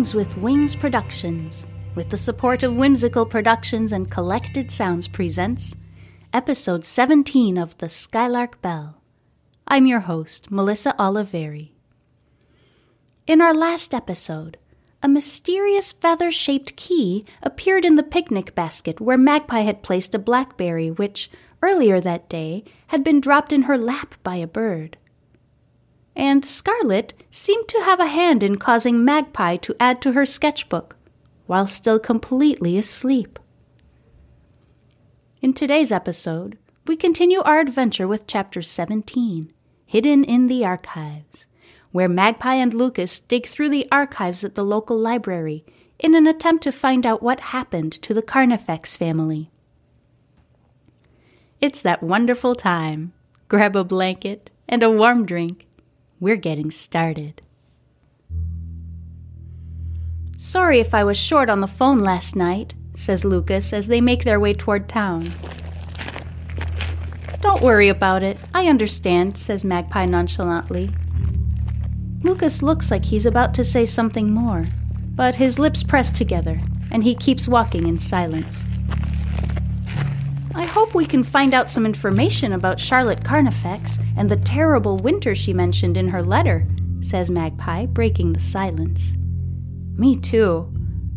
Things with Wings Productions, with the support of Whimsical Productions and Collected Sounds presents episode 17 of The Skylark Bell. I'm your host, Melissa Oliveri. In our last episode, a mysterious feather shaped key appeared in the picnic basket where Magpie had placed a blackberry which, earlier that day, had been dropped in her lap by a bird and Scarlet seemed to have a hand in causing Magpie to add to her sketchbook while still completely asleep. In today's episode, we continue our adventure with Chapter 17 Hidden in the Archives, where Magpie and Lucas dig through the archives at the local library in an attempt to find out what happened to the Carnifex family. It's that wonderful time. Grab a blanket and a warm drink we're getting started. Sorry if I was short on the phone last night, says Lucas as they make their way toward town. Don't worry about it. I understand, says Magpie nonchalantly. Lucas looks like he's about to say something more, but his lips press together, and he keeps walking in silence. I hope we can find out some information about Charlotte Carnifex and the terrible winter she mentioned in her letter, says Magpie, breaking the silence. Me too.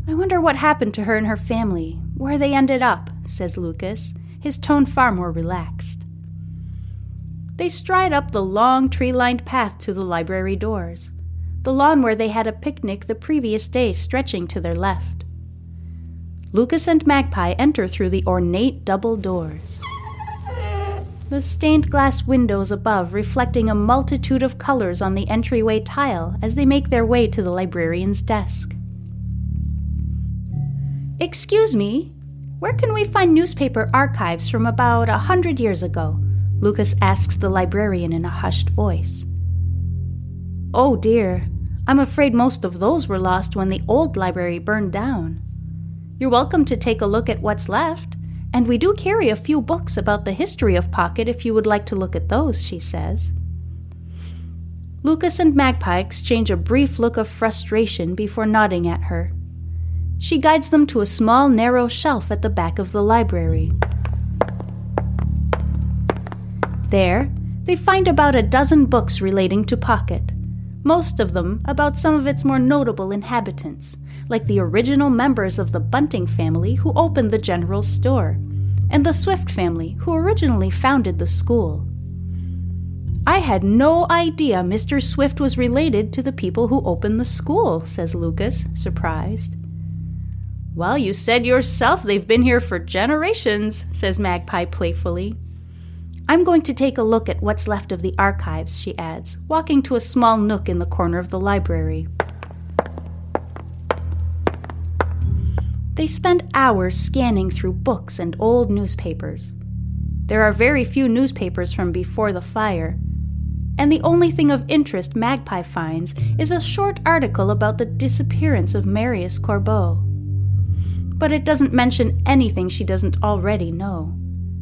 I wonder what happened to her and her family, where they ended up, says Lucas, his tone far more relaxed. They stride up the long tree lined path to the library doors, the lawn where they had a picnic the previous day stretching to their left. Lucas and Magpie enter through the ornate double doors. The stained glass windows above reflecting a multitude of colors on the entryway tile as they make their way to the librarian's desk. Excuse me, where can we find newspaper archives from about a hundred years ago? Lucas asks the librarian in a hushed voice. Oh dear, I'm afraid most of those were lost when the old library burned down. You're welcome to take a look at what's left, and we do carry a few books about the history of Pocket if you would like to look at those, she says. Lucas and Magpie exchange a brief look of frustration before nodding at her. She guides them to a small, narrow shelf at the back of the library. There, they find about a dozen books relating to Pocket, most of them about some of its more notable inhabitants like the original members of the Bunting family who opened the general store, and the Swift family who originally founded the school. I had no idea Mr. Swift was related to the people who opened the school, says Lucas, surprised. Well, you said yourself they've been here for generations, says Magpie playfully. I'm going to take a look at what's left of the archives, she adds, walking to a small nook in the corner of the library. They spend hours scanning through books and old newspapers. There are very few newspapers from before the fire, and the only thing of interest Magpie finds is a short article about the disappearance of Marius Corbeau. But it doesn't mention anything she doesn't already know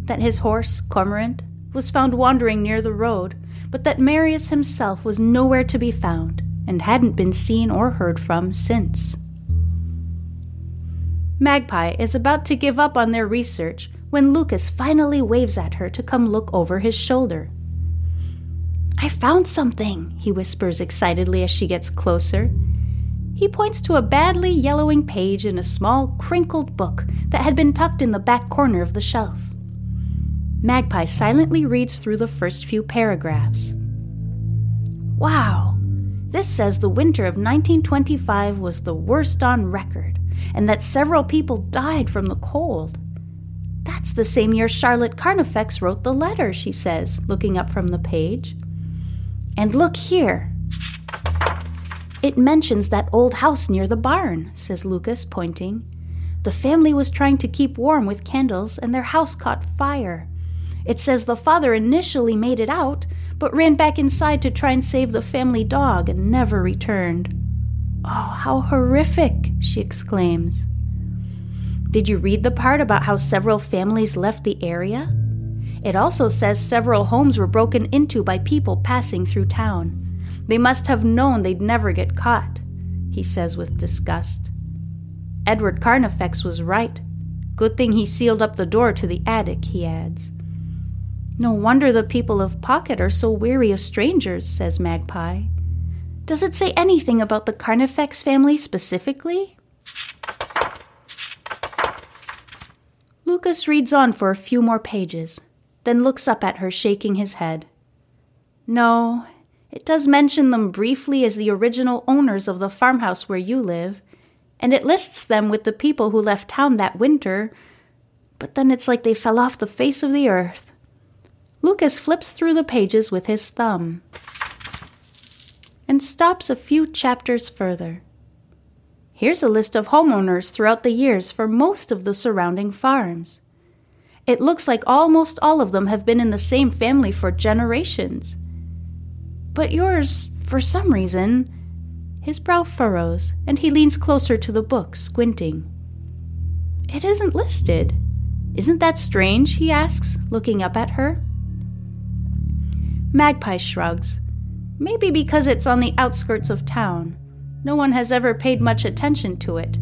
that his horse, Cormorant, was found wandering near the road, but that Marius himself was nowhere to be found and hadn't been seen or heard from since. Magpie is about to give up on their research when Lucas finally waves at her to come look over his shoulder. I found something, he whispers excitedly as she gets closer. He points to a badly yellowing page in a small, crinkled book that had been tucked in the back corner of the shelf. Magpie silently reads through the first few paragraphs. Wow, this says the winter of 1925 was the worst on record, and that several people died from the cold. That's the same year Charlotte Carnifex wrote the letter, she says, looking up from the page. And look here. It mentions that old house near the barn, says Lucas, pointing. The family was trying to keep warm with candles, and their house caught fire. It says the father initially made it out, but ran back inside to try and save the family dog and never returned. Oh, how horrific! she exclaims. Did you read the part about how several families left the area? It also says several homes were broken into by people passing through town. They must have known they'd never get caught, he says with disgust. Edward Carnifex was right. Good thing he sealed up the door to the attic, he adds. No wonder the people of Pocket are so weary of strangers, says Magpie. Does it say anything about the Carnifex family specifically? Lucas reads on for a few more pages then looks up at her, shaking his head. No, it does mention them briefly as the original owners of the farmhouse where you live, and it lists them with the people who left town that winter, but then it's like they fell off the face of the earth. Lucas flips through the pages with his thumb and stops a few chapters further. Here's a list of homeowners throughout the years for most of the surrounding farms. It looks like almost all of them have been in the same family for generations. But yours, for some reason, his brow furrows, and he leans closer to the book, squinting. It isn't listed. Isn't that strange? he asks, looking up at her. Magpie shrugs. Maybe because it's on the outskirts of town. No one has ever paid much attention to it.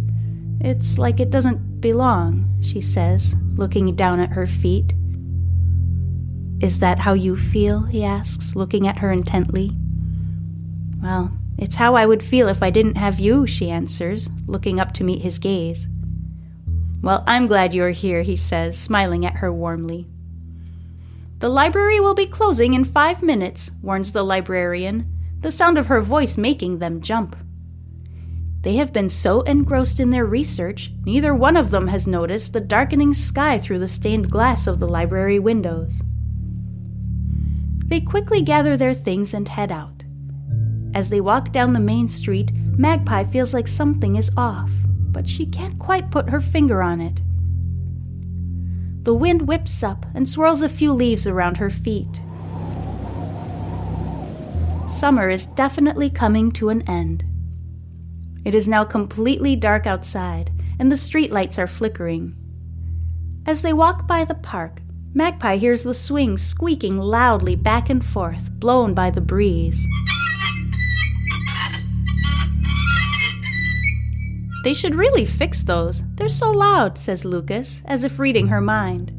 It's like it doesn't belong, she says, looking down at her feet. Is that how you feel? he asks, looking at her intently. Well, it's how I would feel if I didn't have you, she answers, looking up to meet his gaze. Well, I'm glad you're here, he says, smiling at her warmly. The library will be closing in five minutes, warns the librarian, the sound of her voice making them jump. They have been so engrossed in their research, neither one of them has noticed the darkening sky through the stained glass of the library windows. They quickly gather their things and head out. As they walk down the main street, Magpie feels like something is off, but she can't quite put her finger on it. The wind whips up and swirls a few leaves around her feet. Summer is definitely coming to an end. It is now completely dark outside, and the streetlights are flickering. As they walk by the park, Magpie hears the swings squeaking loudly back and forth, blown by the breeze. They should really fix those. They're so loud, says Lucas, as if reading her mind.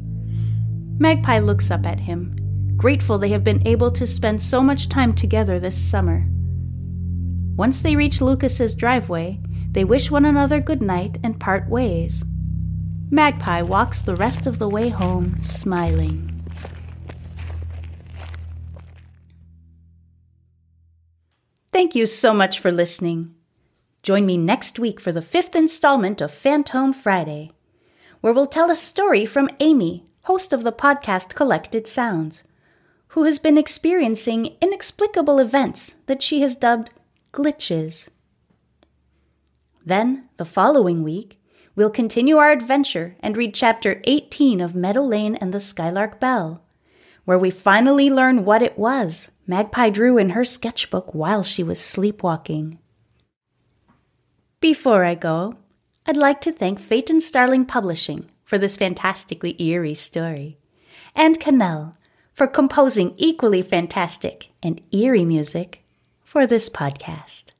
Magpie looks up at him, grateful they have been able to spend so much time together this summer. Once they reach Lucas's driveway, they wish one another good night and part ways. Magpie walks the rest of the way home, smiling. Thank you so much for listening. Join me next week for the fifth installment of Phantom Friday, where we'll tell a story from Amy, host of the podcast Collected Sounds, who has been experiencing inexplicable events that she has dubbed glitches. Then, the following week, we'll continue our adventure and read chapter 18 of Meadow Lane and the Skylark Bell, where we finally learn what it was Magpie drew in her sketchbook while she was sleepwalking. Before I go, I'd like to thank Phaeton Starling Publishing for this fantastically eerie story, and Cannelle for composing equally fantastic and eerie music for this podcast.